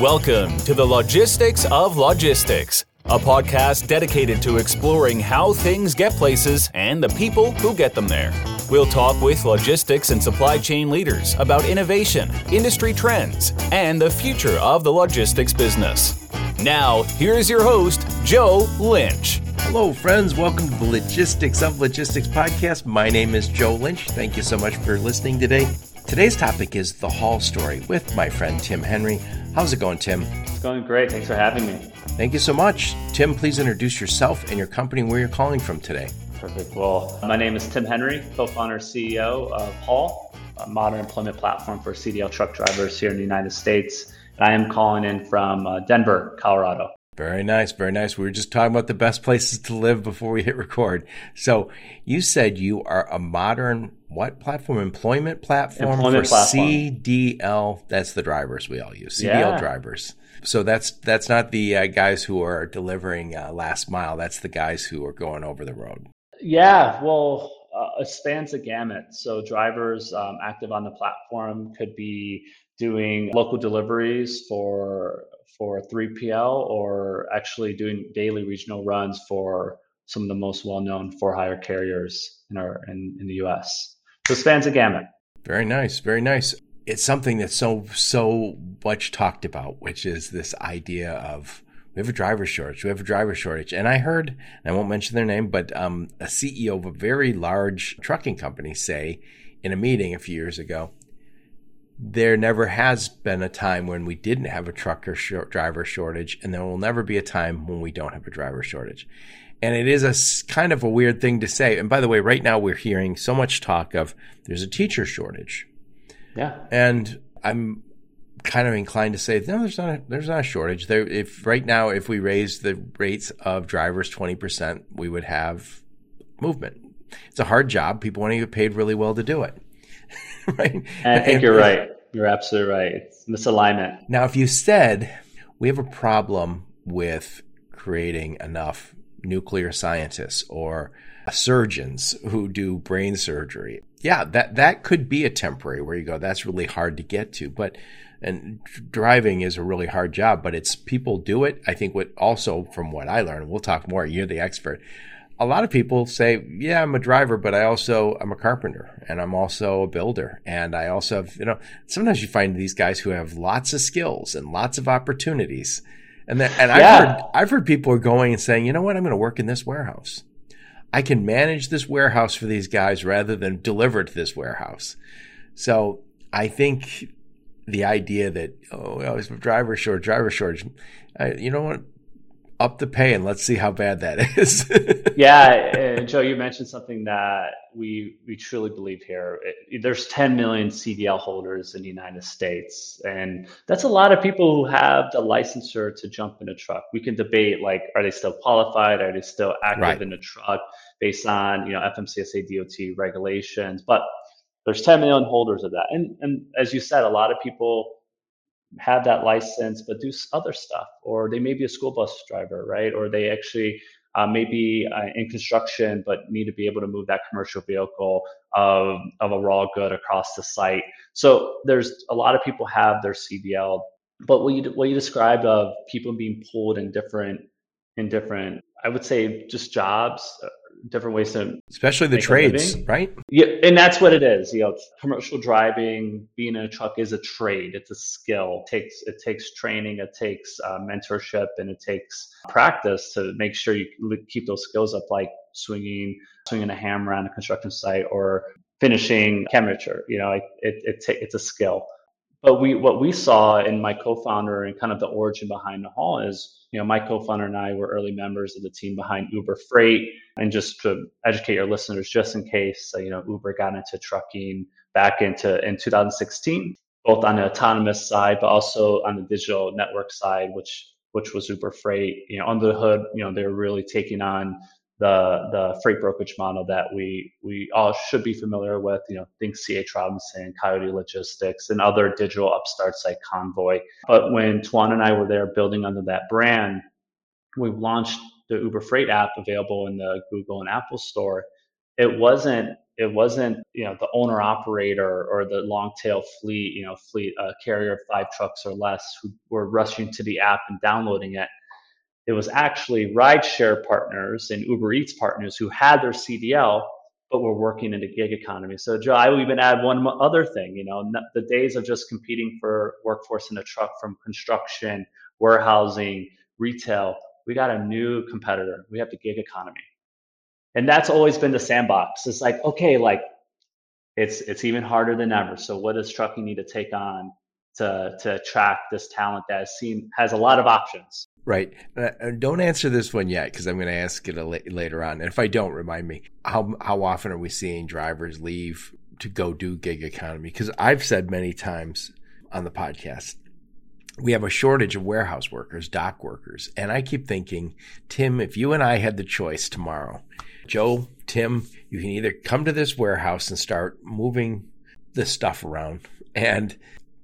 Welcome to the Logistics of Logistics, a podcast dedicated to exploring how things get places and the people who get them there. We'll talk with logistics and supply chain leaders about innovation, industry trends, and the future of the logistics business. Now, here's your host, Joe Lynch. Hello, friends. Welcome to the Logistics of Logistics podcast. My name is Joe Lynch. Thank you so much for listening today. Today's topic is the Haul story with my friend Tim Henry. How's it going, Tim? It's going great. Thanks for having me. Thank you so much. Tim, please introduce yourself and your company where you're calling from today. Perfect. Well, my name is Tim Henry, co founder CEO of Haul, a modern employment platform for CDL truck drivers here in the United States. And I am calling in from uh, Denver, Colorado. Very nice, very nice. We were just talking about the best places to live before we hit record. So you said you are a modern what platform? Employment platform Employment for platform. CDL. That's the drivers we all use. CDL Yeah. drivers. So that's that's not the uh, guys who are delivering uh, last mile. That's the guys who are going over the road. Yeah, well, uh, it spans the gamut. So drivers um, active on the platform could be doing local deliveries for for 3PL or actually doing daily regional runs for some of the most well-known for-hire carriers in our in, in the U.S. So it spans the gamut. Very nice, very nice. It's something that's so so much talked about, which is this idea of we have a driver shortage. We have a driver shortage, and I heard, and I won't mention their name, but um, a CEO of a very large trucking company say in a meeting a few years ago, there never has been a time when we didn't have a trucker short driver shortage, and there will never be a time when we don't have a driver shortage. And it is a kind of a weird thing to say. And by the way, right now we're hearing so much talk of there's a teacher shortage. Yeah. And I'm kind of inclined to say no, there's not a, there's not a shortage. There, if right now if we raise the rates of drivers twenty percent, we would have movement. It's a hard job. People want to get paid really well to do it, right? I think And- you're right. You're absolutely right. It's misalignment. Now, if you said we have a problem with creating enough nuclear scientists or surgeons who do brain surgery, yeah, that that could be a temporary where you go, that's really hard to get to. But and driving is a really hard job, but it's people do it. I think what also from what I learned, we'll talk more. You're the expert. A lot of people say, yeah, I'm a driver, but I also, I'm a carpenter and I'm also a builder. And I also have, you know, sometimes you find these guys who have lots of skills and lots of opportunities. And that, and I've heard, I've heard people are going and saying, you know what? I'm going to work in this warehouse. I can manage this warehouse for these guys rather than deliver to this warehouse. So I think the idea that oh, well, it's a driver shortage, driver shortage. I, you know what? Up the pay and let's see how bad that is. yeah, Joe, you mentioned something that we we truly believe here. It, there's 10 million CDL holders in the United States, and that's a lot of people who have the licensure to jump in a truck. We can debate like, are they still qualified? Are they still active Right. in a truck based on you know FMCSA DOT regulations? But there's 10 million holders of that, and and as you said, a lot of people have that license but do other stuff or they may be a school bus driver right? Or they actually uh, maybe uh, in construction but need to be able to move that commercial vehicle of, of a raw good across the site. So there's a lot of people have their cdl but what you what you described of people being pulled in different in different i would say just jobs uh, different ways to Especially the trades, right? yeah, and that's what it is. You know, commercial driving, being in a truck is a trade. It's a skill. It takes it takes training. It takes uh, mentorship, and it takes practice to make sure you keep those skills up, like swinging swinging a hammer on a construction site or finishing chemiture. You know, like it, it ta- it's a skill. But we what we saw in my co-founder and kind of the origin behind the Haul is, you know, my co-founder and I were early members of the team behind Uber Freight. And just to educate your listeners, just in case, uh, you know, Uber got into trucking back into in 2016, both on the autonomous side, but also on the digital network side, which which was Uber Freight. You know, under the hood, you know, they were really taking on the the freight brokerage model that we we all should be familiar with. You know, think CH Robinson, Coyote Logistics, and other digital upstarts like Convoy. But when Tuan and I were there building under that brand, we launched the Uber Freight app available in the Google and Apple store. It wasn't it wasn't you know the owner operator or the long tail fleet you know fleet uh, carrier of five trucks or less who were rushing to the app and downloading it it was actually rideshare partners and uber eats partners who had their cdl but were working in the gig economy so joe i would even add one other thing you know the days of just competing for workforce in a truck from construction warehousing retail we got a new competitor we have the gig economy and that's always been the sandbox. It's like, okay, like it's it's even harder than ever. So what does trucking need to take on to to attract this talent that has seen has a lot of options? Right. Uh, don't answer this one yet because I'm going to ask it la- later on. And if I don't, remind me how how often are we seeing drivers leave to go do gig economy? Because I've said many times on the podcast we have a shortage of warehouse workers, dock workers. And I keep thinking, Tim, if you and I had the choice tomorrow Joe, Tim, you can either come to this warehouse and start moving the stuff around and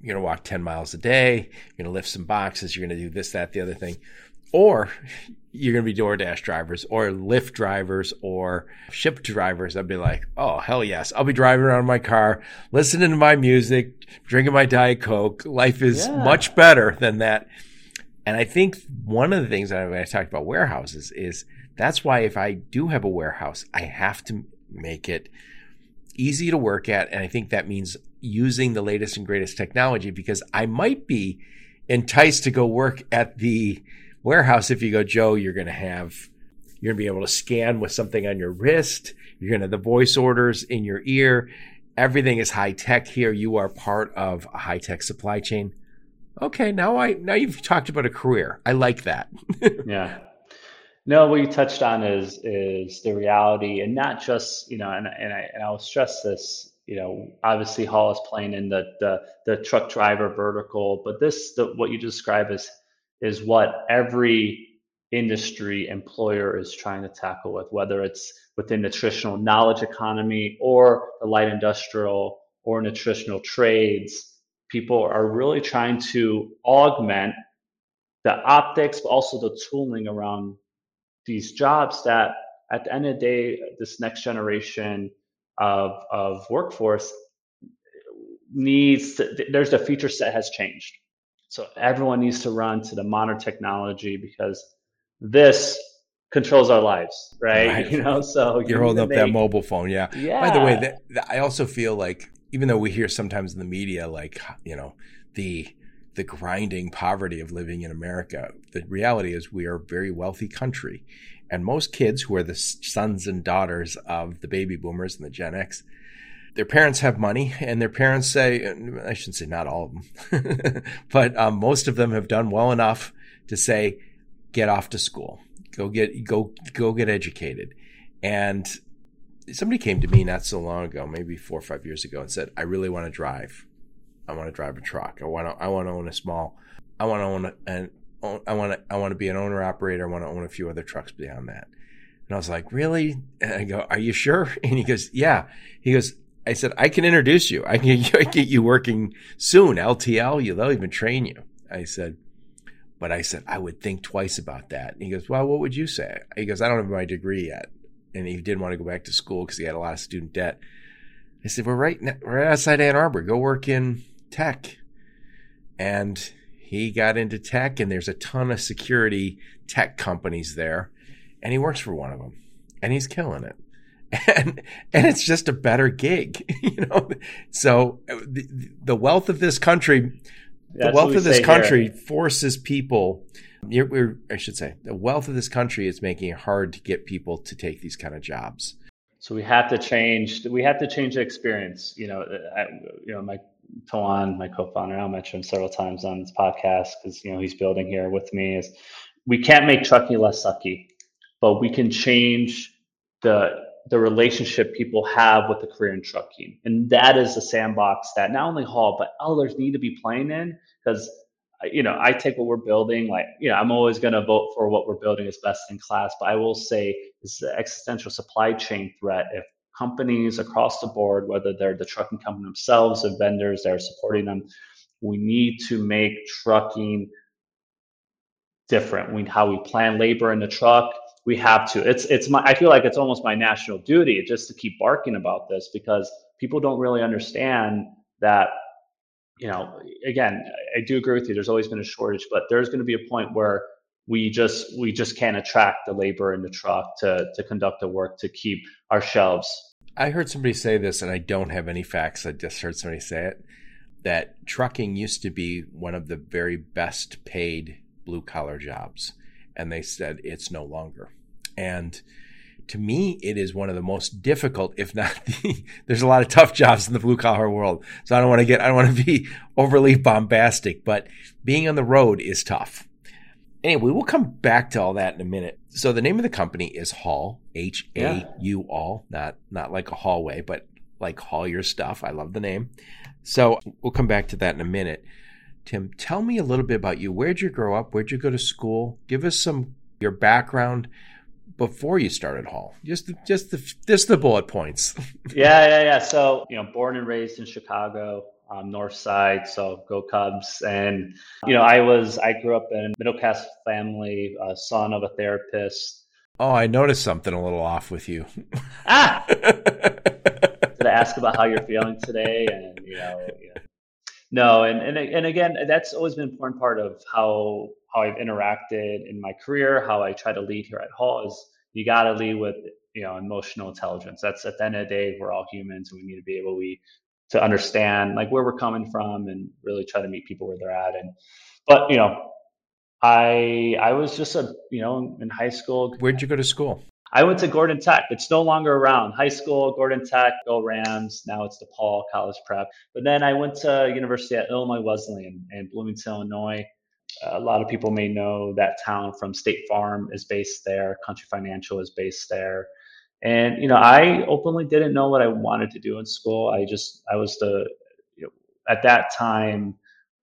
you're going to walk 10 miles a day, you're going to lift some boxes, you're going to do this, that, the other thing. Or you're going to be DoorDash drivers or Lyft drivers or Shipt drivers. I'd be like, oh, hell yes. I'll be driving around my car, listening to my music, drinking my Diet Coke. Life is yeah. much better than that. And I think one of the things that I talked about warehouses is that's why if I do have a warehouse, I have to make it easy to work at. And I think that means using the latest and greatest technology because I might be enticed to go work at the warehouse if you go, Joe, you're going to have, you're going to be able to scan with something on your wrist. You're going to have the voice orders in your ear. Everything is high tech here. You are part of a high tech supply chain. Okay, now I now you've talked about a career. I like that. yeah. No, what you touched on is is the reality, and not just you know, and and I and I'll stress this. You know, obviously Haul is playing in the the, the truck driver vertical, but this the, what you describe is is what every industry employer is trying to tackle with, whether it's within the traditional knowledge economy or the light industrial or nutritional trades. People are really trying to augment the optics, but also the tooling around these jobs that at the end of the day, this next generation of, of workforce needs to, there's the feature set has changed. So everyone needs to run to the modern technology because this controls our lives, right? right. You know, so you're holding up make, that mobile phone, yeah. Yeah. By the way, that, that, I also feel like even though we hear sometimes in the media, like you know, the the grinding poverty of living in America. The reality is we are a very wealthy country. And most kids who are the sons and daughters of the baby boomers and the Gen X, their parents have money and their parents say, I shouldn't say not all of them, but um, most of them have done well enough to say, get off to school, go get, go, go get educated. And somebody came to me not so long ago, maybe four or five years ago and said, I really want to drive. I want to drive a truck. I want to I want to own a small. I want to own an I want to I want to be an owner operator. I want to own a few other trucks beyond that. And I was like, really? And I go, are you sure? And he goes, yeah. He goes, I said, I can introduce you. I can get you working soon. LTL, you they'll even train you. I said, but I said I would think twice about that. And he goes, well, what would you say? He goes, I don't have my degree yet, and he didn't want to go back to school because he had a lot of student debt. I said, we're right, now, right outside Ann Arbor. Go work in tech. And he got into tech, and there's a ton of security tech companies there. And he works for one of them, and he's killing it. And, and it's just a better gig, you know. So uh, the, the wealth of this country, the wealth of this country here. forces people. I should say, the wealth of this country is making it hard to get people to take these kind of jobs. So we have to change. We have to change the experience. You know, uh, I, you know, my Tawan, my co-founder, I'll mention him several times on this podcast because you know he's building here with me. Is we can't make trucking less sucky, but we can change the the relationship people have with the career in trucking, and that is the sandbox that not only Haul but others need to be playing in because you know I take what we're building like you know I'm always going to vote for what we're building as best in class, but I will say is an existential supply chain threat if companies across the board, whether they're the trucking company themselves or vendors that are supporting them, we need to make trucking different. We, how we plan labor in the truck, we have to. It's it's my I feel like it's almost my national duty just to keep barking about this because people don't really understand that you know again I do agree with you there's always been a shortage but there's going to be a point where we just we just can't attract the labor in the truck to to conduct the work to keep our shelves. I heard somebody say this and I don't have any facts. I just heard somebody say it that trucking used to be one of the very best paid blue collar jobs and they said it's no longer. And to me, it is one of the most difficult, if not the, there's a lot of tough jobs in the blue collar world. So I don't want to get, I don't want to be overly bombastic, but being on the road is tough. Anyway, we'll come back to all that in a minute. So the name of the company is Haul, H A U All, not not like a hallway, but like haul your stuff. I love the name. So we'll come back to that in a minute. Tim, tell me a little bit about you. Where'd you grow up? Where'd you go to school? Give us some your background before you started Haul. Just the, just the just the bullet points. yeah, yeah, yeah. So you know, born and raised in Chicago, um, North Side. So go Cubs! And you know, I was I grew up in a middle class family, uh, son of a therapist. Oh, I noticed something a little off with you. Ah. Did I ask about how you're feeling today? And you know, no, and, and and again, that's always been an important part of how how I've interacted in my career, how I try to lead here at Haul is you got to lead with you know emotional intelligence. That's at the end of the day, we're all humans, and we need to be able we to understand like where we're coming from and really try to meet people where they're at. And but you know, I I was just a you know in high school. Where'd you go to school? I went to Gordon Tech. It's no longer around. High school, Gordon Tech, go Rams. Now it's DePaul College Prep. But then I went to University at Illinois Wesleyan in Bloomington, Illinois. A lot of people may know that town from State Farm is based there. Country Financial is based there. And you know, I openly didn't know what I wanted to do in school. I just I was the you know, at that time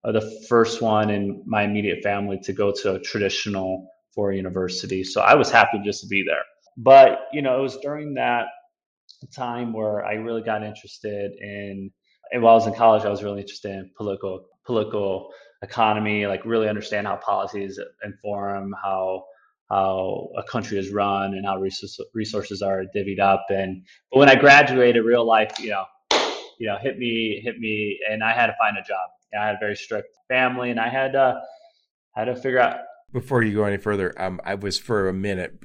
uh, the first one in my immediate family to go to a traditional four university. So I was happy just to be there. But you know, it was during that time where I really got interested in. And while I was in college, I was really interested in political political economy, like really understand how policies inform how how a country is run and how resources are divvied up. And but when I graduated, real life, you know, you know, hit me, hit me, and I had to find a job. I had a very strict family, and I had to had to figure out. Before you go any further, um, I was for a minute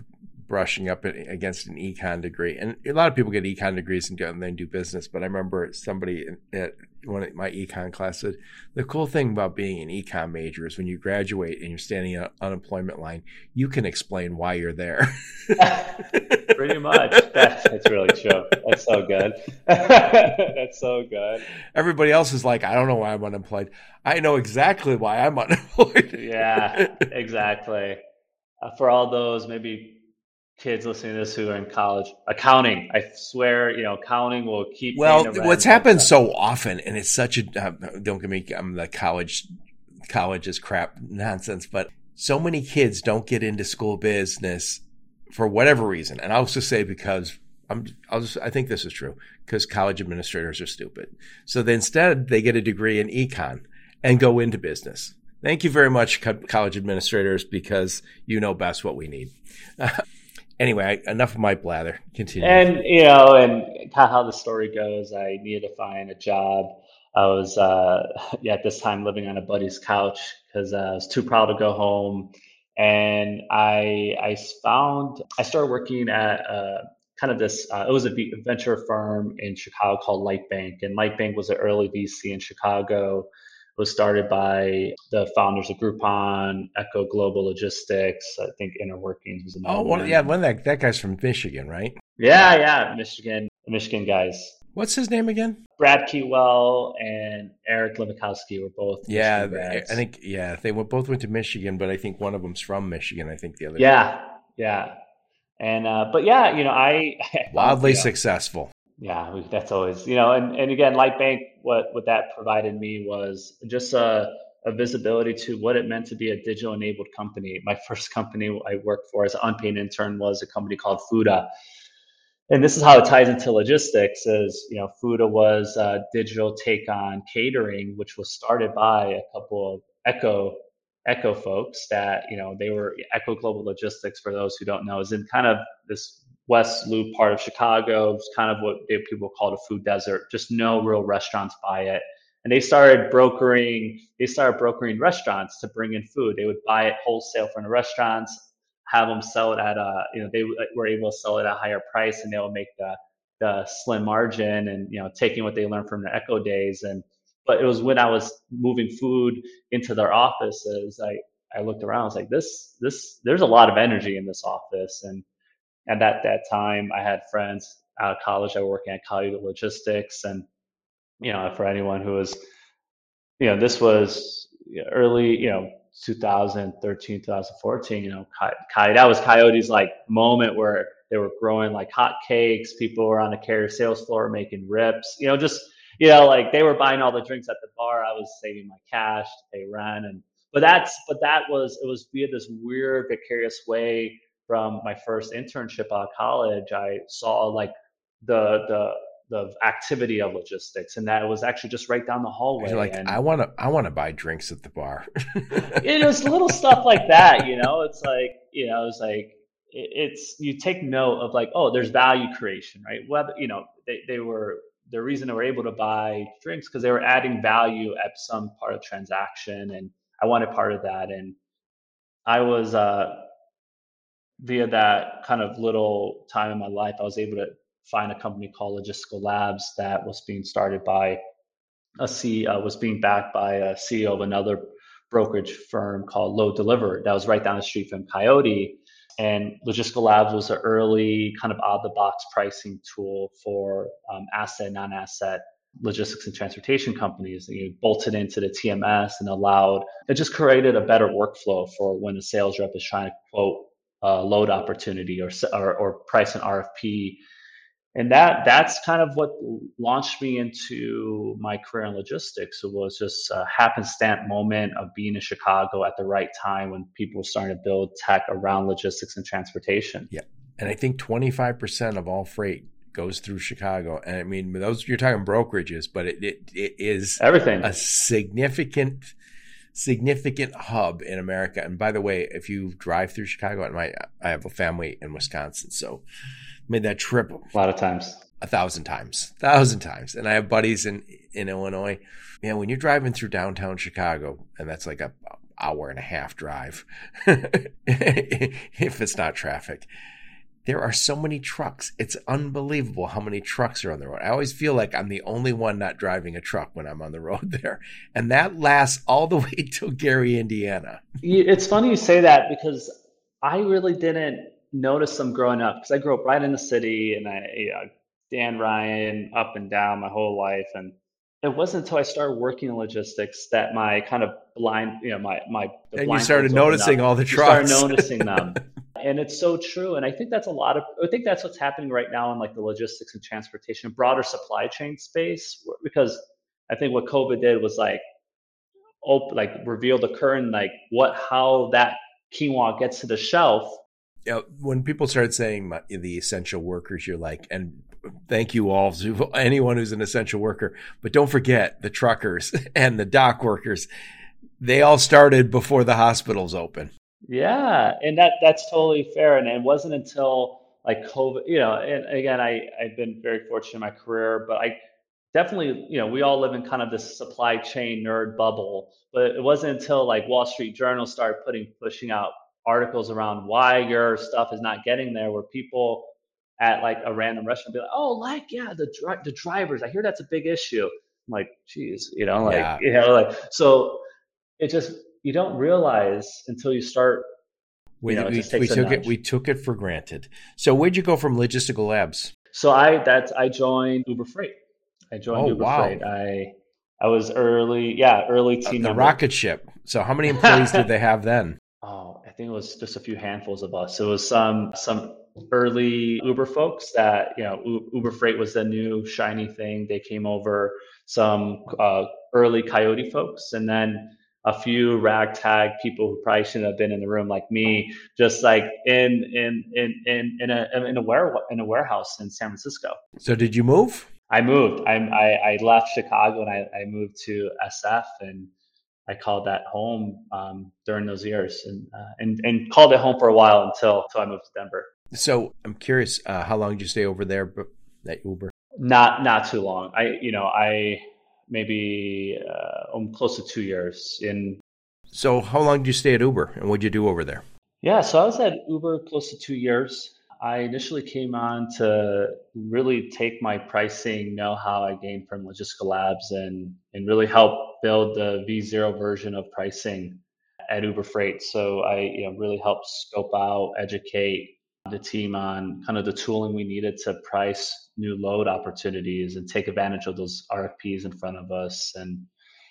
brushing up against an econ degree. And a lot of people get econ degrees and, then do business. But I remember somebody at one of my econ class said, the cool thing about being an econ major is when you graduate and you're standing on unemployment line, you can explain why you're there. Pretty much. That's, that's really true. That's so good. that's so good. Everybody else is like, I don't know why I'm unemployed. I know exactly why I'm unemployed. yeah, exactly. Uh, for all those maybe kids listening to this who are in college accounting. I swear you know accounting will keep well what's happened so often and it's such a uh, don't get me i'm the college college is crap nonsense but so many kids don't get into school business for whatever reason. And i'll just say because i'm i'll just i think this is true because college administrators are stupid. So then instead they get a degree in econ and go into business. Thank you very much college administrators because you know best what we need anyway, enough of my blather. Continue. And you know, and kind of how the story goes, I needed to find a job. I was uh, yeah, at this time living on a buddy's couch because uh, I was too proud to go home, and I I found I started working at uh, kind of this. Uh, it was a venture firm in Chicago called Lightbank, and Lightbank was an early VC in Chicago was started by the founders of Groupon, Echo Global Logistics. I think InnerWorkings was another oh, one. yeah, one that that guy's from Michigan, right? Yeah, yeah, Michigan, Michigan guys. What's his name again? Brad Keywell and Eric Lefkofsky were both. Yeah, I think yeah they were both went to Michigan, but I think one of them's from Michigan. I think the other. Yeah, yeah, and uh, but yeah, you know I wildly you know, successful yeah, that's always you know, and and again, Lightbank, what what that provided me was just a, a visibility to what it meant to be a digital enabled company. My first company I worked for as an unpaid intern was a company called Fooda. And this is how it ties into logistics is, you know, Fooda was a digital take on catering, which was started by a couple of Echo Echo folks that you know they were Echo Global Logistics. For those who don't know, is in kind of this West Loop part of Chicago. It's kind of what people call a food desert. Just no real restaurants by it. And they started brokering. They started brokering restaurants to bring in food. They would buy it wholesale from the restaurants, have them sell it at a you know they uh, were able to sell it at a higher price, and they would make the the slim margin and you know taking what they learned from the Echo days and but it was when I was moving food into their offices, I, I looked around, I was like, this, this, there's a lot of energy in this office. And, and at that time I had friends out of college, I was working at Coyote Logistics. And, you know, for anyone who was, you know, this was early, you know, 2013, 2014, you know, Coyote, that was Coyote's like moment where they were growing like hot cakes. People were on the carrier sales floor making rips, you know, just, you know, like they were buying all the drinks at the bar. I was saving my cash to pay rent, and but that's but that was it was via this weird vicarious way from my first internship out of college. I saw like the the the activity of logistics, and that was actually just right down the hallway. You're like, and I want to, I want to buy drinks at the bar. it was little stuff like that, you know. It's like, you know, it's like it's you take note of like, oh, there's value creation, right? Whether you know they, they were the reason they were able to buy drinks because they were adding value at some part of transaction and i wanted part of that and i was uh, via that kind of little time in my life i was able to find a company called logistical labs that was being started by a C, uh, was being backed by a ceo of another brokerage firm called load deliver that was right down the street from coyote and Logistical Labs was an early kind of out of the box pricing tool for um, asset, non asset logistics and transportation companies. You bolted into the TMS and allowed, it just created a better workflow for when a sales rep is trying to quote a load opportunity or, or, or price an RFP and that that's kind of what launched me into my career in logistics. It was just a happenstance moment of being in Chicago at the right time when people were starting to build tech around logistics and transportation. Yeah, and I think twenty five percent of all freight goes through Chicago. And I mean, those you're talking brokerages, but it it, it is everything a significant significant hub in America. And by the way, if you drive through Chicago, and my I have a family in Wisconsin, so made that trip a lot of times, a thousand times, a thousand times. And I have buddies in in Illinois. Man, when you're driving through downtown Chicago, and that's like a hour and a half drive, if it's not traffic. There are so many trucks. It's unbelievable how many trucks are on the road. I always feel like I'm the only one not driving a truck when I'm on the road there. And that lasts all the way till Gary, Indiana. It's funny you say that because I really didn't notice them growing up because I grew up right in the city and I, you know, Dan Ryan up and down my whole life. And it wasn't until I started working in logistics that my kind of blind, you know, my, my, and you started noticing all the trucks. You started noticing them. and it's so true. And I think that's a lot of, I think that's what's happening right now in like the logistics and transportation, broader supply chain space, because I think what COVID did was like, open, like reveal the curtain, like what, how that quinoa gets to the shelf you know, when people started saying the essential workers, you're like, and thank you all anyone who's an essential worker, but don't forget the truckers and the dock workers. They all started before the hospitals open. Yeah, and that that's totally fair. And it wasn't until like COVID, you know, and again, I I've been very fortunate in my career, but I definitely, you know, we all live in kind of this supply chain nerd bubble. But it wasn't until like Wall Street Journal started putting pushing out articles around why your stuff is not getting there where people at like a random restaurant be like, oh, like, yeah, the, dri- the drivers, I hear that's a big issue. I'm like, geez, you know, like, yeah. you know, like, so it just, you don't realize until you start. We, you know, we, it we took it, we took it for granted. So where'd you go from logistical labs? So I, that's, I joined Uber Freight. I joined oh, Uber wow. Freight. I, I was early, yeah, early team. Uh, the rocket ship. So how many employees did they have then? Oh, I think it was just a few handfuls of us. It was some some early Uber folks that you know Uber Freight was the new shiny thing. They came over. Some uh, early Coyote folks, and then a few ragtag people who probably shouldn't have been in the room, like me, just like in in in in in a in a, ware, in a warehouse in San Francisco. So did you move? I moved. I I, I left Chicago and I, I moved to SF and I called that home um, during those years, and, uh, and and called it home for a while until until I moved to Denver. So I'm curious, uh, how long did you stay over there at Uber? Not not too long. I you know I maybe uh, um, close to two years in. So how long did you stay at Uber, and what did you do over there? Yeah, so I was at Uber close to two years. I initially came on to really take my pricing know-how I gained from Logistical Labs and and really help build the V0 version of pricing at Uber Freight. So I you know really helped scope out, educate the team on kind of the tooling we needed to price new load opportunities and take advantage of those RFPs in front of us. And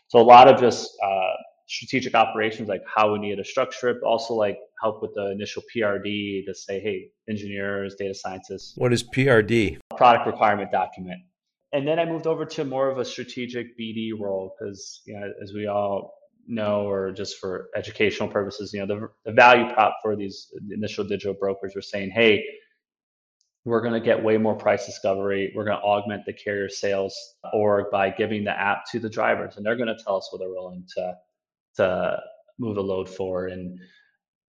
so a lot of just uh, strategic operations, like how we needed to structure it, but also like help with the initial PRD to say, hey, engineers, data scientists. What is PRD? Product requirement document. And then I moved over to more of a strategic BD role because, you know, as we all know, or just for educational purposes, you know, the, the value prop for these initial digital brokers were saying, hey, we're going to get way more price discovery. We're going to augment the carrier sales org by giving the app to the drivers, and they're going to tell us what they're willing to to move a load for. And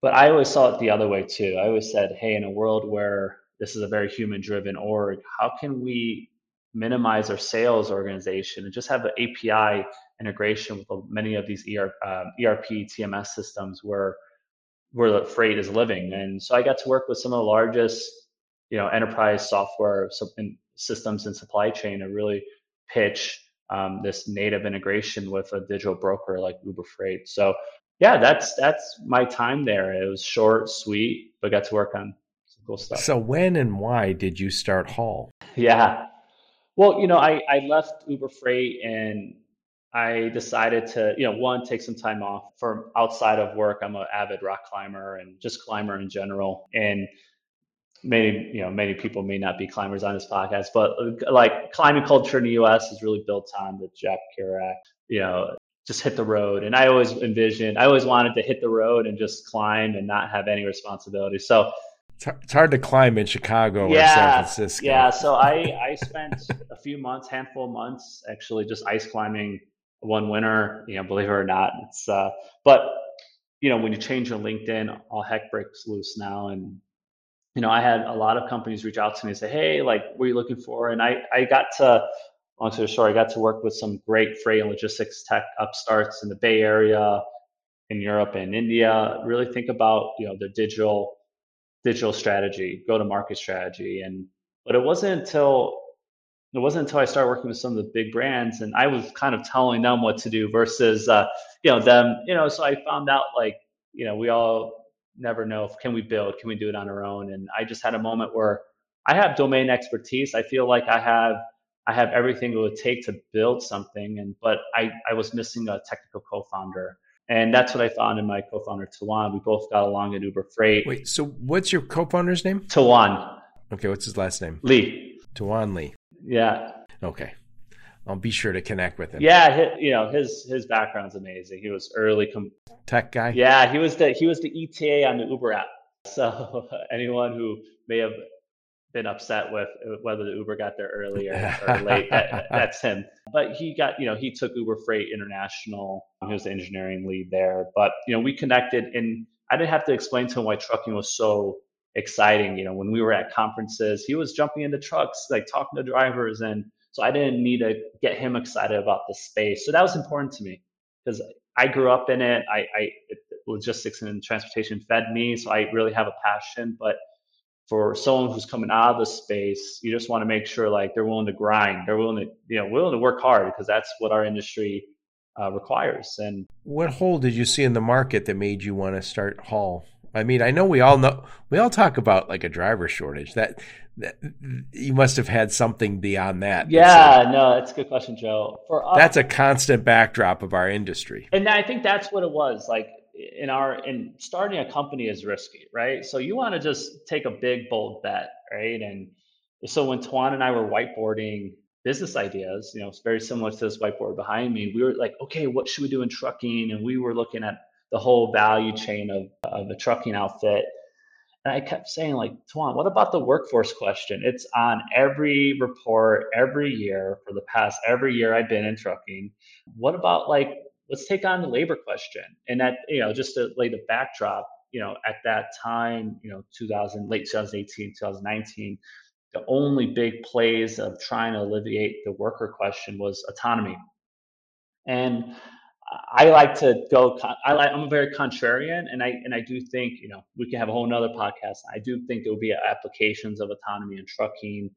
but I always saw it the other way too. I always said, hey, in a world where this is a very human-driven org, how can we minimize our sales organization and just have an API integration with many of these ERP, um, ERP TMS systems where where the freight is living. And so I got to work with some of the largest, you know, enterprise software systems and supply chain to really pitch um, this native integration with a digital broker like Uber Freight. So yeah, that's that's my time there. It was short, sweet, but got to work on some cool stuff. So when and why did you start Haul? Yeah. Well, you know, I, I left Uber Freight and I decided to, you know, one, take some time off from outside of work. I'm an avid rock climber and just climber in general. And many, you know, many people may not be climbers on this podcast, but like climbing culture in the US is really built on the Jack Kerouac, you know, just hit the road. And I always envisioned, I always wanted to hit the road and just climb and not have any responsibility. So it's hard to climb in Chicago yeah, or San Francisco. Yeah, so I I spent a few months, handful of months, actually just ice climbing one winner, You know, believe it or not, it's uh, but you know when you change your LinkedIn, all heck breaks loose now, and you know I had a lot of companies reach out to me and say, hey, like, what are you looking for? And I I got to long story short, I got to work with some great freight and logistics tech upstarts in the Bay Area, in Europe and India. Really think about you know their digital digital strategy, go to market strategy. And but it wasn't until it wasn't until I started working with some of the big brands and I was kind of telling them what to do versus uh, you know them, you know, so I found out like, you know, we all never know if can we build, can we do it on our own? And I just had a moment where I have domain expertise. I feel like I have I have everything it would take to build something and but I, I was missing a technical co-founder and that's what I found in my co-founder Tawan. We both got along at Uber Freight. Wait, so what's your co-founder's name? Tawan. Okay, what's his last name? Lee. Tawan Lee. Yeah. Okay. I'll be sure to connect with him. Yeah, his, you know his his background's amazing. He was early com- tech guy. Yeah, he was the he was the ETA on the Uber app. So anyone who may have been upset with whether the Uber got there early or, or late. that, that's him. But he got, you know, he took Uber Freight International. He was the engineering lead there. But, you know, we connected and I didn't have to explain to him why trucking was so exciting. You know, when we were at conferences, he was jumping into trucks, like talking to drivers. And so I didn't need to get him excited about the space. So that was important to me because I grew up in it. I, I logistics and transportation fed me. So I really have a passion, but for someone who's coming out of the space, you just want to make sure like they're willing to grind, they're willing to you know willing to work hard because that's what our industry uh, requires. And what hole did you see in the market that made you want to start Haul? I mean, I know we all know we all talk about like a driver shortage. That, that you must have had something beyond that. Yeah, no, that's a good question, Joe. For us, that's a constant backdrop of our industry, and I think that's what it was. Like in our in starting a company is risky, right? So you want to just take a big bold bet, right? And so when Tuan and I were whiteboarding business ideas, you know, it's very similar to this whiteboard behind me. We were like, okay, what should we do in trucking? And we were looking at the whole value chain of of a trucking outfit. And I kept saying, like, Tawan, what about the workforce question? It's on every report every year for the past every year I've been in trucking. What about like let's take on the labor question. And that, you know, just to lay the backdrop, you know, at that time, you know, 2000, late 2018, 2019, the only big plays of trying to alleviate the worker question was autonomy. And I like to go. I like. I'm a very contrarian, and I and I do think you know we can have a whole nother podcast. I do think there will be applications of autonomy in trucking,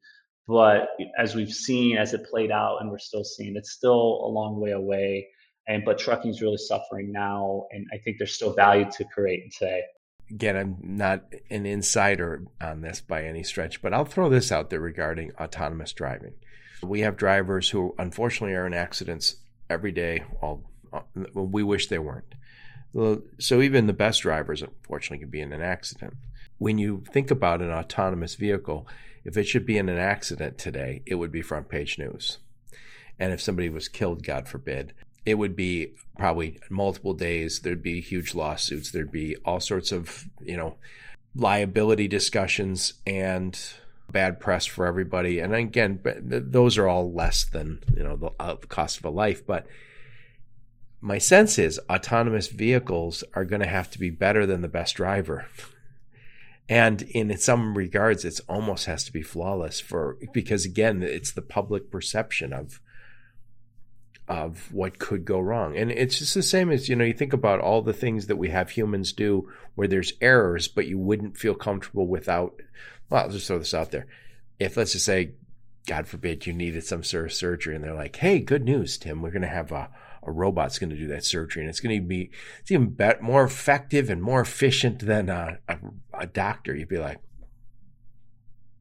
but as we've seen, as it played out, and we're still seeing, it's still a long way away. And but trucking is really suffering now, and I think there's still value to create today. Again, I'm not an insider on this by any stretch, but I'll throw this out there regarding autonomous driving. We have drivers who unfortunately are in accidents every day, all we wish they weren't. So even the best drivers, unfortunately, can be in an accident. When you think about an autonomous vehicle, if it should be in an accident today, it would be front page news. And if somebody was killed, God forbid, it would be probably multiple days. There'd be huge lawsuits. There'd be all sorts of, you know, liability discussions and bad press for everybody. And again, those are all less than, you know, the, uh, cost of a life. But my sense is autonomous vehicles are going to have to be better than the best driver. And in some regards, it almost has to be flawless for because again, it's the public perception of of what could go wrong. And it's just the same as, you know, you think about all the things that we have humans do where there's errors, but you wouldn't feel comfortable without well, I'll just throw this out there. If let's just say, God forbid, you needed some sort of surgery and they're like, Hey, good news, Tim, we're gonna have a a robot's going to do that surgery and it's going to be it's even better, more effective and more efficient than a, a, a doctor. You'd be like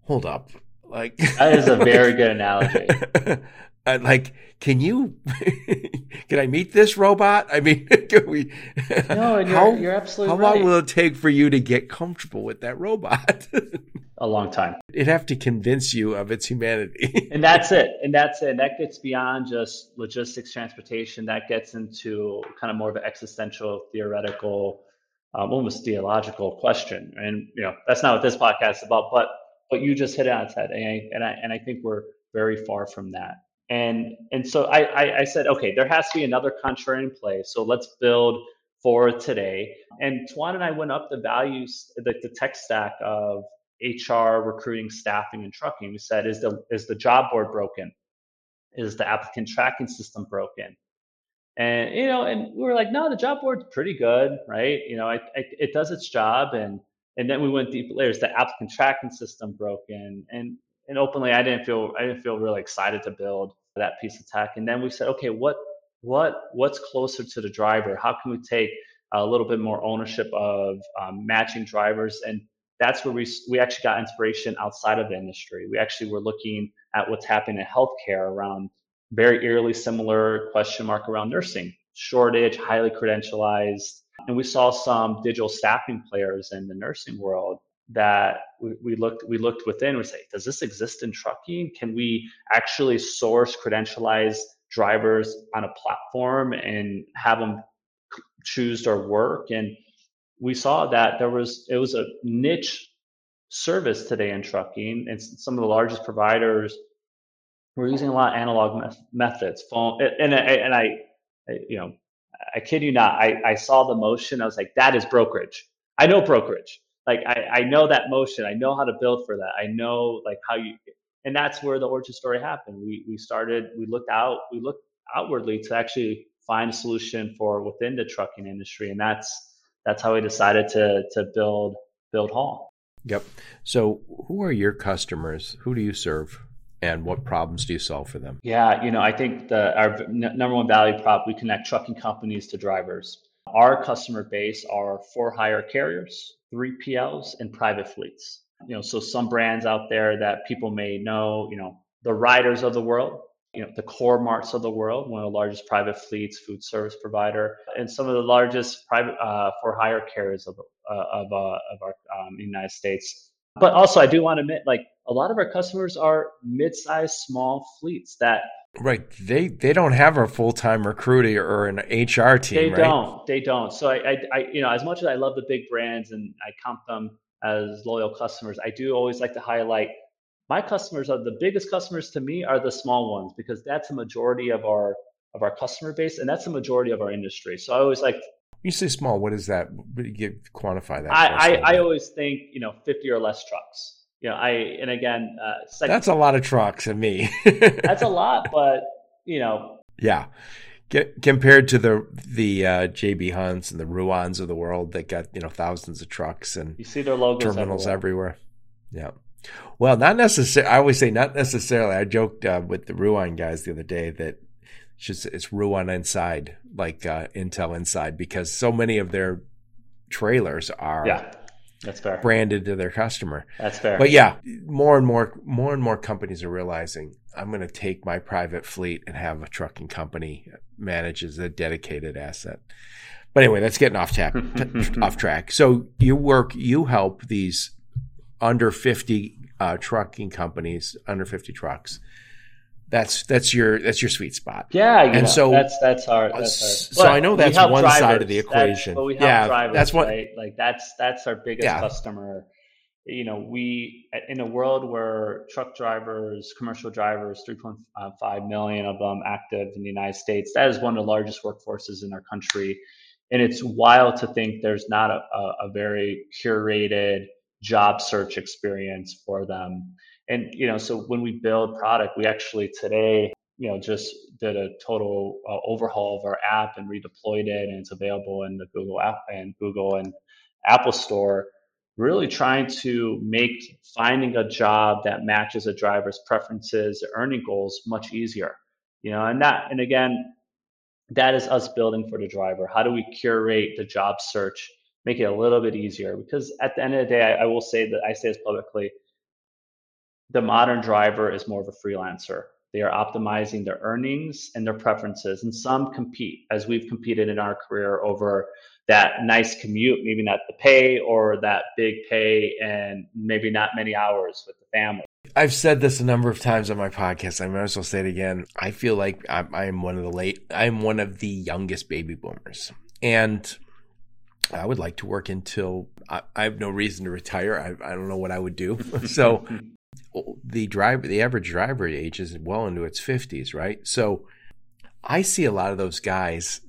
hold up. Like that is a very good analogy like can you can i meet this robot? I mean can we no you're, how, you're absolutely how right. long will it take for you to get comfortable with that robot? A long time. It'd have to convince you of its humanity. And that's it. And that's it. And that gets beyond just logistics transportation. That gets into kind of more of an existential theoretical um, almost theological question. And you know that's not what this podcast is about but but you just hit it on its head and I, and I, and I think we're very far from that and and so I, I, I said, okay, there has to be another contrarian play. So let's build for today. And Tuan and I went up the values, the, the tech stack of HR, recruiting, staffing, and trucking. We said, is the is the job board broken? Is the applicant tracking system broken? And you know, and we were like, no, the job board's pretty good, right? You know, it, it, it does its job, and and then we went deep layers. The applicant tracking system broken, and and openly I didn't feel I didn't feel really excited to build that piece of tech. And then we said, okay, what what what's closer to the driver? How can we take a little bit more ownership of um, matching drivers? And that's where we we actually got inspiration outside of the industry. We actually were looking at what's happening in healthcare around very eerily similar question mark around nursing shortage, highly credentialized. And we saw some digital staffing players in the nursing world that we, we looked we looked within we say does this exist in trucking? Can we actually source credentialized drivers on a platform and have them choose their work? And we saw that there was it was a niche service today in trucking and some of the largest providers were using a lot of analog me- methods phone and, and, and I, I you know i kid you not I, I saw the motion i was like that is brokerage. I know brokerage like I, I know that motion. I know how to build for that. I know like how you and that's where the origin story happened. We we started, we looked out, we looked outwardly to actually find a solution for within the trucking industry. And that's that's how we decided to to build build Haul. Yep. So who are your customers? Who do you serve? And what problems do you solve for them? Yeah, you know, I think the our n- number one value prop we connect trucking companies to drivers. Our customer base are for hire carriers, 3PLs, and private fleets. You know, so some brands out there that people may know, you know, the Ryders of the world, you know, the Core-Marks of the world, one of the largest private fleets, food service provider, and some of the largest private uh, for hire carriers of uh, of, uh, of our um, United States. But also, I do want to admit, like a lot of our customers are mid-sized, small fleets that Right. They they don't have a full time recruiter or an HR team. They right? don't. They don't. So I, I, I, you know, as much as I love the big brands and I count them as loyal customers, I do always like to highlight my customers are the biggest customers to me are the small ones because that's a majority of our of our customer base, and that's the majority of our industry. So I always like you say small, what is that? You quantify that. I, I, I, always think you know fifty or less trucks. You know, I and again, uh, second, that's a lot of trucks and me. that's a lot, but you know, yeah. Get, compared to the the uh, JB Hunts and the Ruans of the world that got you know thousands of trucks and you see their logos terminals everywhere. everywhere. Yeah. Well, not necessarily. I always say not necessarily. I joked uh, with the Ruan guys the other day that it's just it's Ruan inside, like uh, Intel inside, because so many of their trailers are yeah, that's fair. branded to their customer. That's fair. But yeah, more and more more and more companies are realizing I'm going to take my private fleet and have a trucking company manages a dedicated asset. But anyway, that's getting off tap off track. So you work, you help these under 50 uh, trucking companies, under 50 trucks that's that's your that's your sweet spot. Yeah, and know, so that's that's our. That's so I know that's one drivers. side of the equation. That's, we yeah, drivers, that's what right? like that's that's our biggest yeah. customer. You know, we in a world where truck drivers, commercial drivers, 3.5 uh, million of them active in the United States, that is one of the largest workforces in our country. And it's wild to think there's not a, a, a very curated job search experience for them and you know so when we build product we actually today you know just did a total uh, overhaul of our app and redeployed it and it's available in the google app and google and apple store really trying to make finding a job that matches a driver's preferences earning goals much easier you know and that and again that is us building for the driver. How do we curate the job search make it a little bit easier? Because at the end of the day I, I will say that i say this publicly the modern driver is more of a freelancer. They are optimizing their earnings and their preferences, and some compete, as we've competed in our career over that nice commute, maybe not the pay or that big pay, and maybe not many hours with the family. I've said this a number of times on my podcast. I might as well say it again. I feel like I'm, I'm one of the late, I'm one of the youngest baby boomers, and I would like to work until I, I have no reason to retire. I, I don't know what I would do. so the driver, the average driver age is well into its fifties, right? So I see a lot of those guys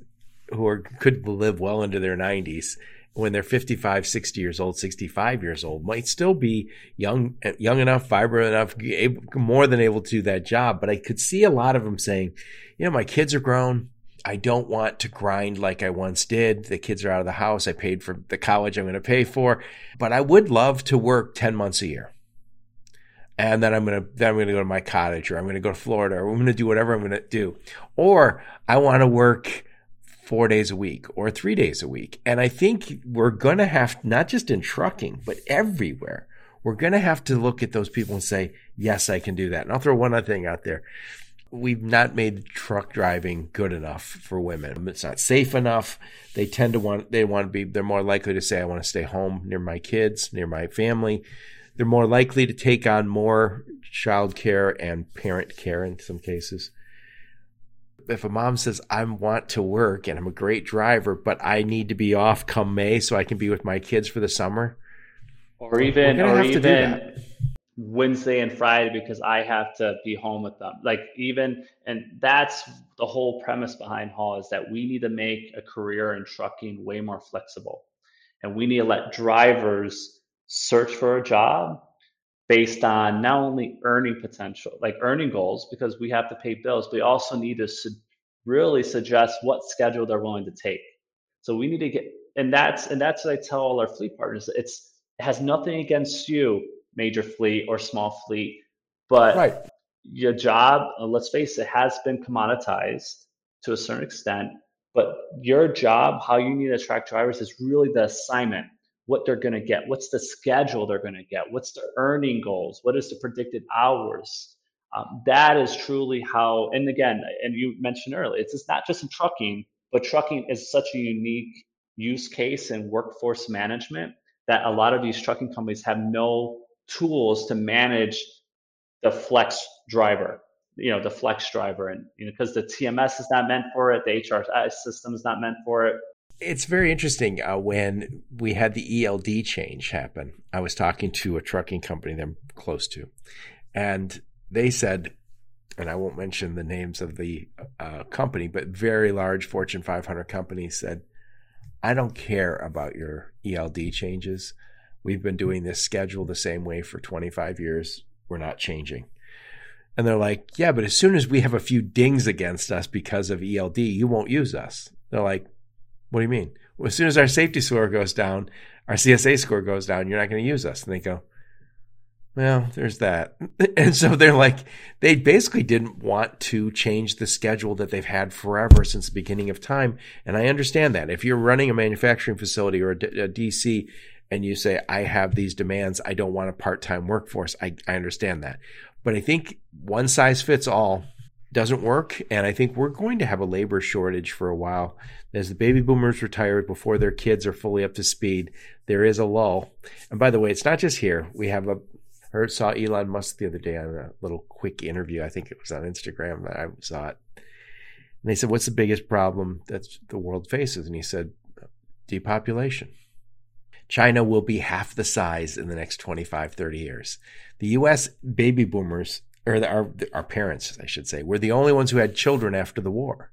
who are could live well into their nineties when they're 55, 60 years old, 65 years old, might still be young, young enough, vibrant enough, able, more than able to do that job. But I could see a lot of them saying, you know, my kids are grown. I don't want to grind like I once did. The kids are out of the house. I paid for the college I'm going to pay for, but I would love to work 10 months a year and then I'm gonna then I'm gonna go to my cottage or I'm gonna go to Florida or I'm gonna do whatever I'm gonna do. Or I want to work four days a week or three days a week. And I think we're gonna have not just in trucking, but everywhere, we're gonna have to look at those people and say, yes, I can do that. And I'll throw one other thing out there. We've not made truck driving good enough for women. It's not safe enough. They tend to want, they want to be, they're more likely to say, I want to stay home near my kids, near my family they're more likely to take on more child care and parent care in some cases. If a mom says, I want to work and I'm a great driver, but I need to be off come May so I can be with my kids for the summer. Or even, or even Wednesday and Friday because I have to be home with them. Like even, and that's the whole premise behind Haul is that we need to make a career in trucking way more flexible. And we need to let drivers search for a job based on not only earning potential, like earning goals, because we have to pay bills, but we also need to su- really suggest what schedule they're willing to take. So we need to get, and that's and that's what I tell all our fleet partners. It's it has nothing against you, major fleet or small fleet, but right. your job, uh, let's face it, has been commoditized to a certain extent. But your job, how you need to attract drivers, is really the assignment what they're going to get, what's the schedule they're going to get, what's the earning goals, what is the predicted hours. Um, that is truly how, and again, and you mentioned earlier, it's, it's not just in trucking, but trucking is such a unique use case in workforce management that a lot of these trucking companies have no tools to manage the flex driver you know the flex driver and you know because the tms is not meant for it the hr system is not meant for it it's very interesting uh, when we had the ELD change happen. I was talking to a trucking company that I'm close to, and they said and I won't mention the names of the uh, company, but very large Fortune 500 company said, I don't care about your ELD changes. We've been doing this schedule the same way for 25 years. We're not changing. And they're like, yeah, but as soon as we have a few dings against us because of ELD, you won't use us. They're like, what do you mean? Well, as soon as our safety score goes down, our CSA score goes down, you're not going to use us. And they go, well, there's that. And so they're like, they basically didn't want to change the schedule that they've had forever since the beginning of time. And I understand that. If you're running a manufacturing facility or a, D- a DC and you say, I have these demands, I don't want a part time workforce, I, I understand that. But I think one size fits all doesn't work. And I think we're going to have a labor shortage for a while. As the baby boomers retire before their kids are fully up to speed, there is a lull. And by the way, it's not just here. We have a heard saw Elon Musk the other day on a little quick interview. I think it was on Instagram that I saw it. And they said, "What's the biggest problem that the world faces?" And he said, "Depopulation." China will be half the size in the next 25, 30 years. The US baby boomers, or the, our, our parents, I should say, were the only ones who had children after the war.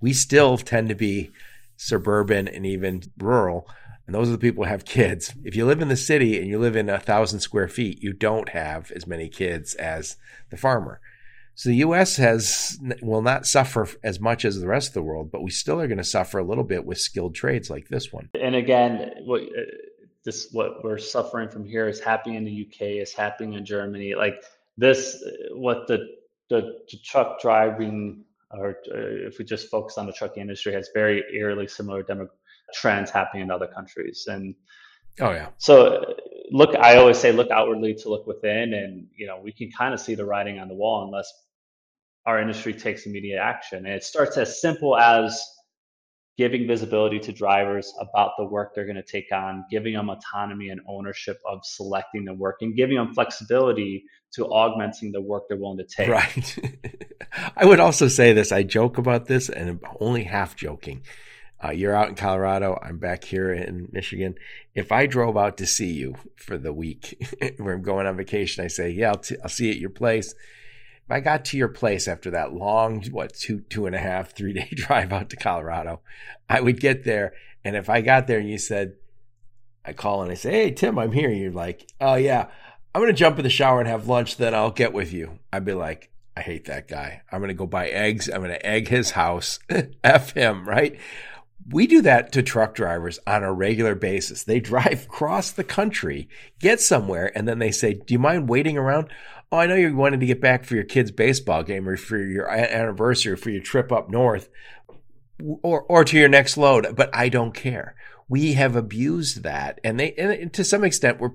We still tend to be suburban and even rural and those are the people who have kids. If you live in the city and you live in a thousand square feet, you don't have as many kids as the farmer. So the U.S. has will not suffer as much as the rest of the world, but we still are going to suffer a little bit with skilled trades like this one. And again, what uh, this what we're suffering from here is happening in the UK, is happening in Germany. Like this, what the the, the truck driving, or uh, if we just focus on the trucking industry, has very eerily similar demographics trends happening in other countries. And oh yeah. So look, I always say look outwardly to look within, and you know we can kind of see the writing on the wall unless our industry takes immediate action. And it starts as simple as giving visibility to drivers about the work they're going to take on, giving them autonomy and ownership of selecting the work, and giving them flexibility to augmenting the work they're willing to take. Right. I would also say this. I joke about this, and I'm only half joking. Uh, you're out in Colorado. I'm back here in Michigan. If I drove out to see you for the week where I'm going on vacation, I say, yeah, I'll, t- I'll see you at your place. I got to your place after that long, what, two, two and a half, three day drive out to Colorado, I would get there. And if I got there and you said, I call and I say, Hey, Tim, I'm here. You're like, Oh, yeah, I'm going to jump in the shower and have lunch. Then I'll get with you. I'd be like, I hate that guy. I'm going to go buy eggs. I'm going to egg his house. F him, right? We do that to truck drivers on a regular basis. They drive across the country, get somewhere, and then they say, Do you mind waiting around? Oh, I know you wanted to get back for your kid's baseball game or for your anniversary, or for your trip up north, or, or to your next load, but I don't care. We have abused that. And they, and to some extent, we're,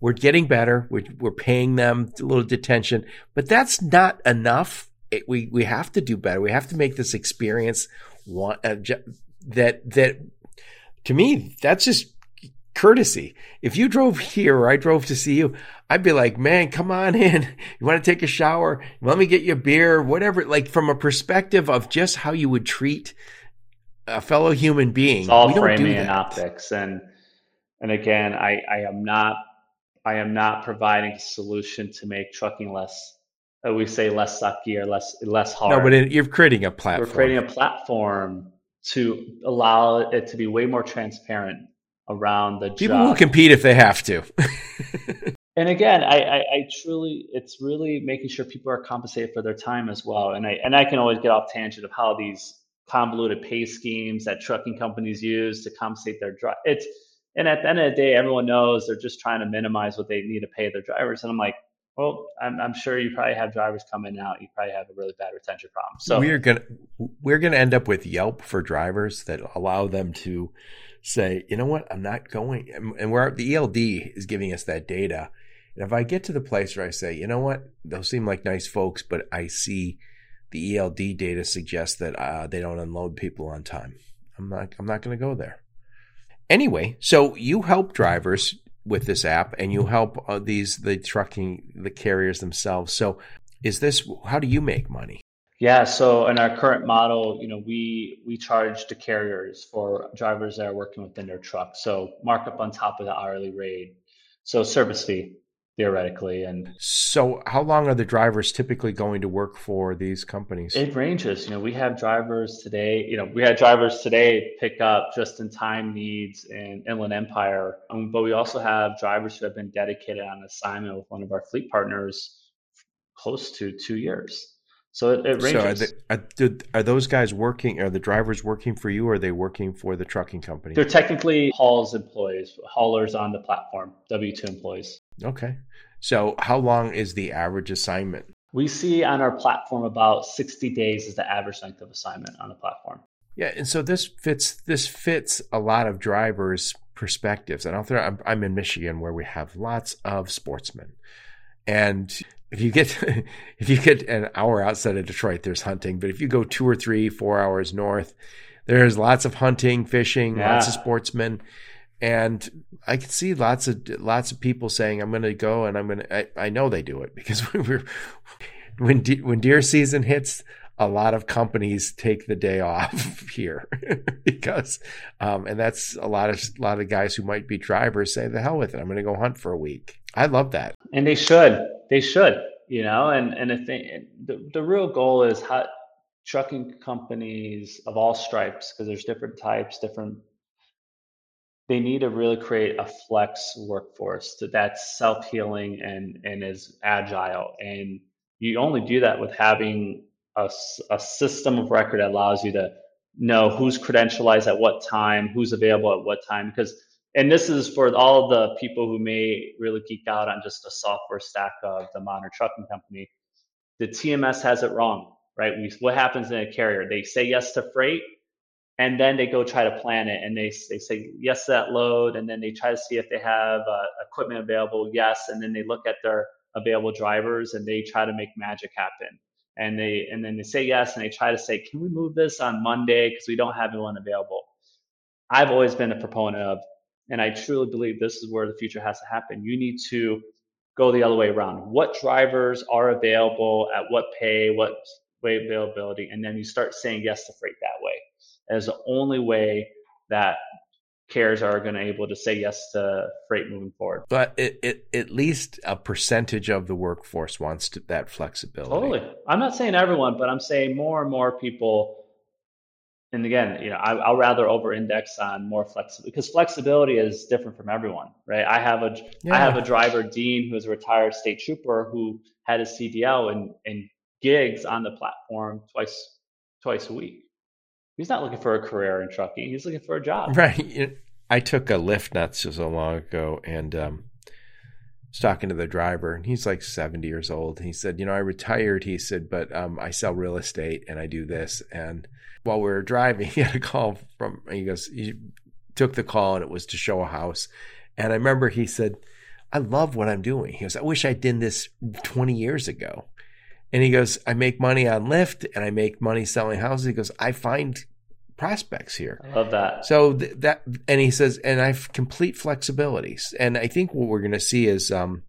we're getting better. We're, we're paying them a little detention, but that's not enough. It, we, we have to do better. We have to make this experience one, uh, that that to me that's just courtesy. If you drove here or I drove to see you, I'd be like, man, come on in. You want to take a shower? Let me get you a beer, whatever. Like from a perspective of just how you would treat a fellow human being. It's all framing and optics. And and again, I, I am not I am not providing a solution to make trucking less uh, we say less sucky or less less hard. No, but it, you're creating a platform. We're creating a platform to allow it to be way more transparent around the people job. will compete if they have to. and again, I, I, I, truly, it's really making sure people are compensated for their time as well. And I and I can always get off tangent of how these convoluted pay schemes that trucking companies use to compensate their drive. It's and at the end of the day, everyone knows they're just trying to minimize what they need to pay their drivers. And I'm like, well, I'm, I'm, sure you probably have drivers coming out. You probably have a really bad retention problem. So we're gonna we're gonna end up with Yelp for drivers that allow them to say, you know what, I'm not going, and where the ELD is giving us that data. And if I get to the place where I say, you know what, those seem like nice folks, but I see the ELD data suggests that uh, they don't unload people on time. I'm not. I'm not going to go there. Anyway, so you help drivers with this app and you help uh, these the trucking the carriers themselves so is this how do you make money yeah so in our current model you know we we charge the carriers for drivers that are working within their truck so markup on top of the hourly rate so service fee theoretically. And so, how long are the drivers typically going to work for these companies? It ranges. You know, we have drivers today. You know, we had drivers today pick up just in time needs in Inland Empire, um, but we also have drivers who have been dedicated on assignment with one of our fleet partners close to two years. So it, it ranges. So are, are, are, those guys working? Are the drivers working for you, or are they working for the trucking company? They're technically Haul's employees, haulers on the platform, W two employees. Okay. So how long is the average assignment? We see on our platform about sixty days is the average length of assignment on the platform. Yeah, and so this fits this fits a lot of drivers' perspectives. And I'll throw, I'm, I'm in Michigan where we have lots of sportsmen, and if you get if you get an hour outside of Detroit, there's hunting. But if you go two or three, four hours north, there's lots of hunting, fishing, yeah. lots of sportsmen, and I can see lots of lots of people saying, "I'm going to go," and I'm going to. I, I know they do it because we're when de- when deer season hits. A lot of companies take the day off here because, um, and that's a lot of a lot of guys who might be drivers say, "The hell with it! I'm going to go hunt for a week." I love that. And they should. They should. You know, and and I think the the real goal is how trucking companies of all stripes because there's different types, different. They need to really create a flex workforce that's self healing and and is agile. And you only do that with having a, a system of record that allows you to know who's credentialized at what time, who's available at what time, because and this is for all the people who may really geek out on just a software stack of the modern trucking company. The TMS has it wrong, right? We, what happens in a carrier? They say yes to freight, and then they go try to plan it, and they they say yes to that load, and then they try to see if they have uh, equipment available, yes, and then they look at their available drivers and they try to make magic happen. And they and then they say yes, and they try to say, can we move this on Monday because we don't have anyone available. I've always been a proponent of and I truly believe this is where the future has to happen. You need to go the other way around. What drivers are available at what pay, what way availability, and then you start saying yes to freight that way. As the only way that carriers are going to able to say yes to freight moving forward. But it, it, at least a percentage of the workforce wants to, that flexibility. Totally. I'm not saying everyone, but I'm saying more and more people and again, you know, I, will rather over-index on more flexibility because flexibility is different from everyone, right? I have a yeah. I have a driver, Dean, who's a retired state trooper who had a CDL and and gigs on the platform twice twice a week. He's not looking for a career in trucking. He's looking for a job. Right. I took a Lyft not so long ago, and um, was talking to the driver, and he's like 70 years old. He said, "You know, I retired." He said, "But um, I sell real estate and I do this." And while we were driving, he had a call from. He goes, he took the call, and it was to show a house. And I remember he said, "I love what I'm doing." He goes, "I wish I'd done this 20 years ago." And he goes, "I make money on Lyft, and I make money selling houses." He goes, "I find prospects here. I love that. So th- that, and he says, and I have complete flexibilities. And I think what we're going to see is, um,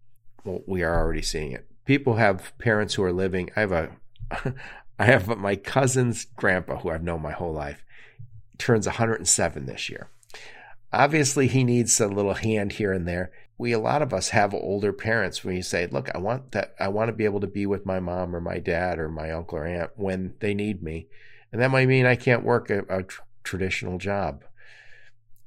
well, we are already seeing it. People have parents who are living. I have a, I have my cousin's grandpa who I've known my whole life turns 107 this year. Obviously, he needs a little hand here and there. We, a lot of us have older parents when you say, look, I want that, I want to be able to be with my mom or my dad or my uncle or aunt when they need me and that might mean I can't work a, a tr- traditional job.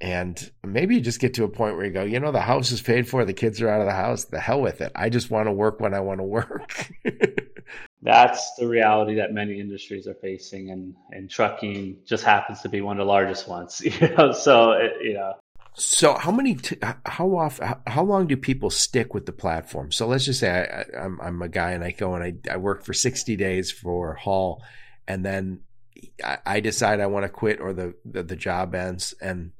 And maybe you just get to a point where you go, you know, the house is paid for, the kids are out of the house, the hell with it. I just want to work when I want to work. That's the reality that many industries are facing, and, and trucking just happens to be one of the largest ones. You know, so it, you know. So how many, t- how often, how long do people stick with the platform? So let's just say I, I'm, I'm a guy and I go and I, I work for 60 days for Haul, and then I decide I want to quit or the, the, the job ends and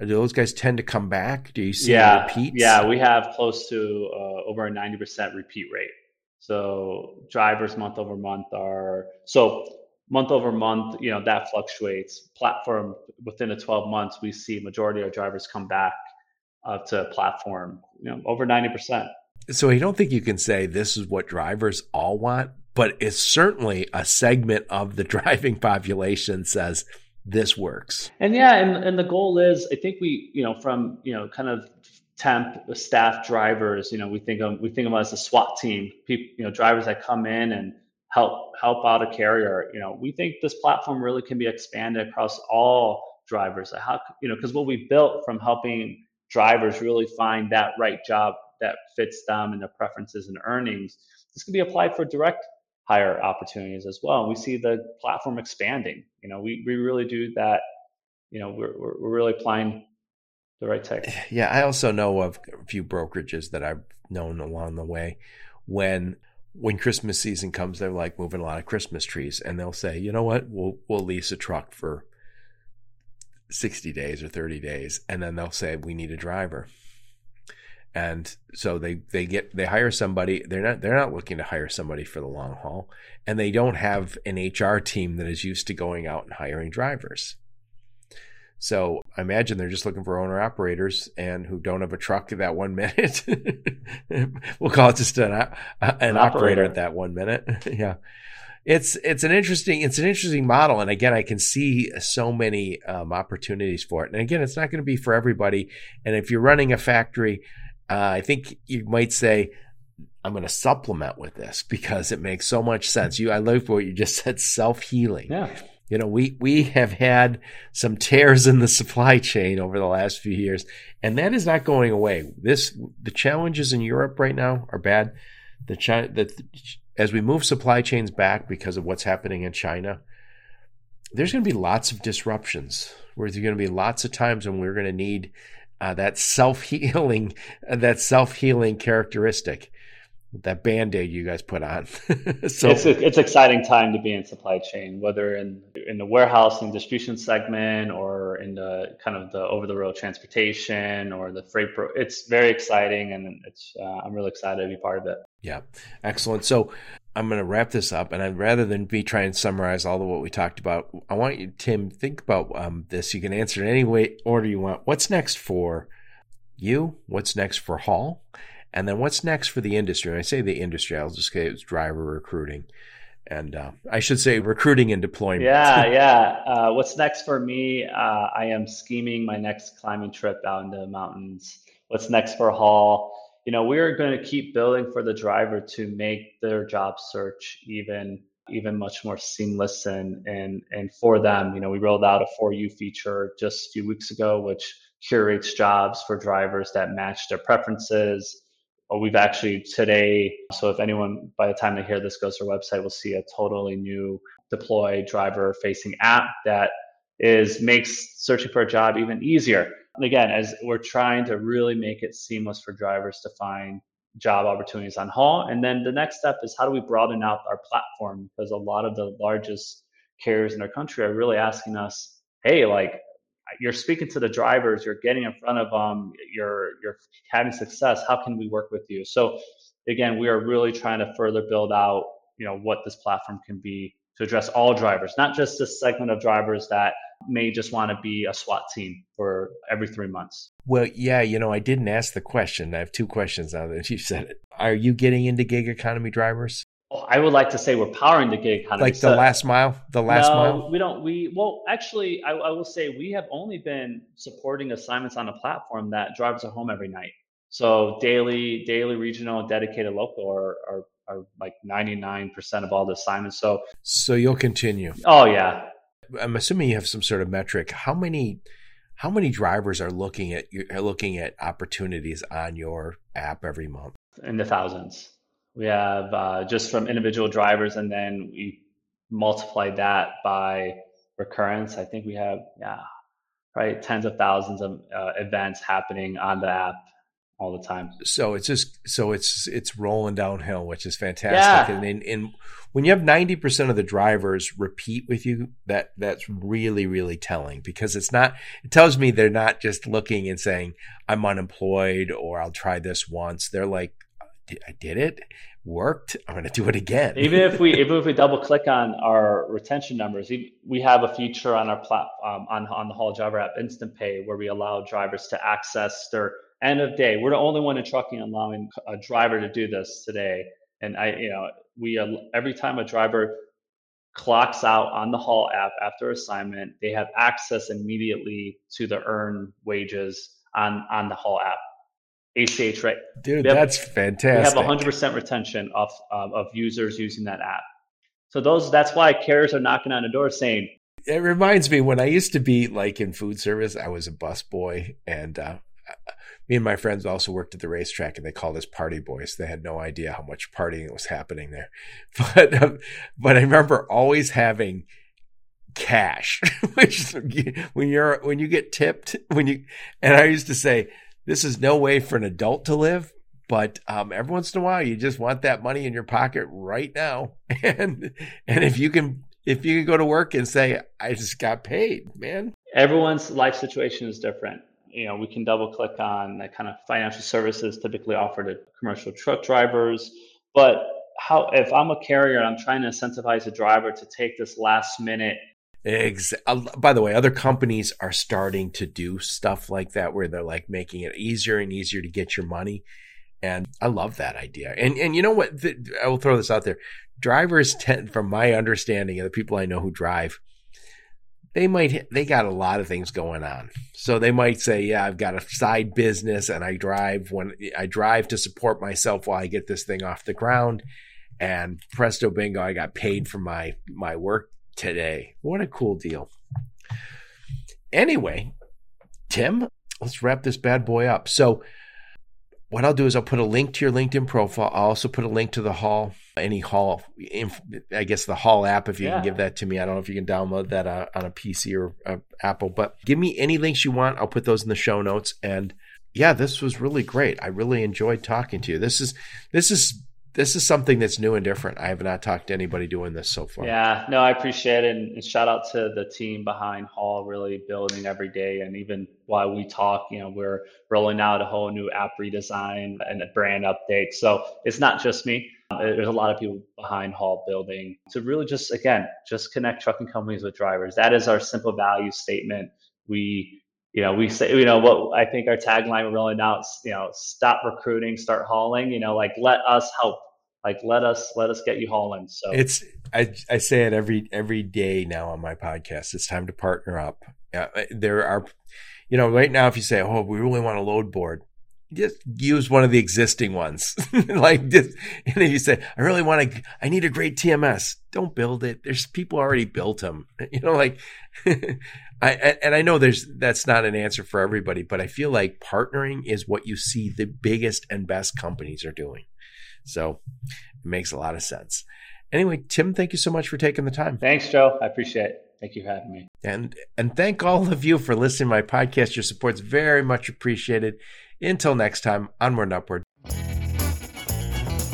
do those guys tend to come back? Do you see yeah, repeats? Yeah, we have close to uh, over a 90% repeat rate. So drivers month over month are so month over month, you know, that fluctuates. Platform within the 12 months, we see majority of drivers come back uh, to platform, you know, over 90%. So you don't think you can say this is what drivers all want, but it's certainly a segment of the driving population says this works. And yeah, and, and the goal is, I think we, you know, from, you know, kind of temp staff drivers, you know, we think of, we think of them as a SWAT team, people, you know, drivers that come in and help, help out a carrier. You know, we think this platform really can be expanded across all drivers. How, you know, because what we built from helping drivers really find that right job that fits them and their preferences and earnings, this can be applied for direct hire opportunities as well. And we see the platform expanding. You know, we, we really do that. You know, we're, we're really applying the right tech. Eh, yeah. I also know of a few brokerages that I've known along the way when when Christmas season comes, they're like moving a lot of Christmas trees and they'll say, you know what, we'll we'll lease a truck for 60 days or 30 days. And then they'll say, we need a driver and so they they get they hire somebody they're not they're not looking to hire somebody for the long haul and they don't have an HR team that is used to going out and hiring drivers so I imagine they're just looking for owner operators and who don't have a truck at that one minute. we'll call it just an, an, an operator. operator at that one minute. yeah. It's, it's an interesting, it's an interesting model. And again, I can see so many um, opportunities for it. And again, it's not going to be for everybody. And if you're running a factory, uh, I think you might say, I'm going to supplement with this because it makes so much sense. You, I love what you just said, self healing. Yeah. You know, we, we have had some tears in the supply chain over the last few years, and that is not going away. This, the challenges in Europe right now are bad. The China, the, as we move supply chains back because of what's happening in China, there's going to be lots of disruptions where there's going to be lots of times when we're going to need uh, that self healing, that self healing characteristic, that band aid you guys put on. so it's a, it's exciting time to be in supply chain, whether in in the warehouse and distribution segment or in the kind of the over the road transportation or the freight. Pro- it's very exciting, and it's uh, I'm really excited to be part of it. Yeah, excellent. So I'm going to wrap this up, and I'd rather than be trying to summarize all of what we talked about, I want you, Tim, think about um, this. You can answer in any way order you want. What's next for you? What's next for Haul? And then what's next for the industry? And I say the industry, I'll just say it's driver recruiting, and uh, I should say recruiting and deployment. Yeah, yeah. Uh, what's next for me? Uh, I am scheming my next climbing trip out in the mountains. What's next for Haul? You know, we're going to keep building for the driver to make their job search even even much more seamless and and and for them. You know, we rolled out a for you feature just a few weeks ago, which curates jobs for drivers that match their preferences. Or we've actually today, so if anyone by the time they hear this goes to our website, will see a totally new deploy driver facing app that is makes searching for a job even easier again, as we're trying to really make it seamless for drivers to find job opportunities on haul. And then the next step is how do we broaden out our platform? Because a lot of the largest carriers in our country are really asking us, hey, like you're speaking to the drivers, you're getting in front of them, you're you're having success. How can we work with you? So again, we are really trying to further build out, you know, what this platform can be to address all drivers, not just this segment of drivers that may just want to be a SWAT team for every three months. Well, yeah, you know, I didn't ask the question. I have two questions now that you said it. Are you getting into gig economy drivers? Oh, I would like to say we're powering the gig economy. Like the so, last mile, the last no, mile. We don't. We well, actually, I, I will say we have only been supporting assignments on a platform that drivers are home every night. So daily, daily, regional, and dedicated local are, are are like 99% of all the assignments. So So you'll continue. Oh yeah. I'm assuming you have some sort of metric. How many how many drivers are looking at are looking at opportunities on your app every month? In the thousands. We have uh, just from individual drivers, and then we multiply that by recurrence. I think we have yeah, right, tens of thousands of uh, events happening on the app all the time. So it's just so it's it's rolling downhill, which is fantastic. Yeah. And, and, when you have ninety percent of the drivers repeat with you, that that's really really telling because it's not. It tells me they're not just looking and saying I'm unemployed or I'll try this once. They're like, I did it, worked. I'm going to do it again. even if we even if we double click on our retention numbers, we have a feature on our platform um, on on the Haul Driver app, Instant Pay, where we allow drivers to access their end of day, we're the only one in trucking allowing a driver to do this today. And I, you know, we every time a driver clocks out on the Haul app after assignment. They have access immediately to the earn wages on, on the Haul app. ACH, right? Dude, have, that's fantastic. We have 100% retention of, uh, of users using that app. So those that's why carriers are knocking on the door saying. It reminds me when I used to be like in food service, I was a bus boy, and uh, me and my friends also worked at the racetrack and they called us party boys. They had no idea how much partying was happening there. But, um, but I remember always having cash, which when you're, when you get tipped, when you, and I used to say, this is no way for an adult to live, but um, every once in a while you just want that money in your pocket right now. And, and if you can, if you can go to work and say, I just got paid, man. Everyone's life situation is different you know, we can double click on the kind of financial services typically offered to commercial truck drivers. But how if I'm a carrier and I'm trying to incentivize a driver to take this last minute Ex- uh, by the way, other companies are starting to do stuff like that where they're like making it easier and easier to get your money. And I love that idea. And and you know what? The, I will throw this out there. Drivers tend, from my understanding of the people I know who drive, they might they got a lot of things going on. So they might say, "Yeah, I've got a side business and I drive when I drive to support myself while I get this thing off the ground." And presto bingo, I got paid for my my work today. What a cool deal. Anyway, Tim, let's wrap this bad boy up. So what I'll do is I'll put a link to your LinkedIn profile. I'll also put a link to the Haul, any Haul, I guess the Haul app, if you yeah. can give that to me. I don't know if you can download that uh, on a PC or uh, Apple, but give me any links you want. I'll put those in the show notes. And yeah, this was really great. I really enjoyed talking to you. This is, this is this is something that's new and different. I have not talked to anybody doing this so far. Yeah, no, I appreciate it. And, shout out to the team behind Haul, really building every day. And even while we talk, you know, we're rolling out a whole new app redesign and a brand update. So it's not just me. Uh, there's a lot of people behind Haul building to really just, again, just connect trucking companies with drivers. That is our simple value statement. We you know, we say, you know, what I think our tagline we're rolling out, you know, stop recruiting, start hauling, you know, like let us help like let us let us get you hauling so. It's i i say it every every day now on my podcast it's time to partner up. There are you know right now if you say oh we really want a load board just use one of the existing ones. Like just and if you say i really want to i need a great tms don't build it. There's people already built them you know like I, and I know there's that's not an answer for everybody, but I feel like partnering is what you see the biggest and best companies are doing. So it makes a lot of sense. Anyway, Tim, thank you so much for taking the time. Thanks, Joe. I appreciate it. Thank you for having me. And and thank all of you for listening to my podcast. Your support's very much appreciated. Until next time, onward and upward.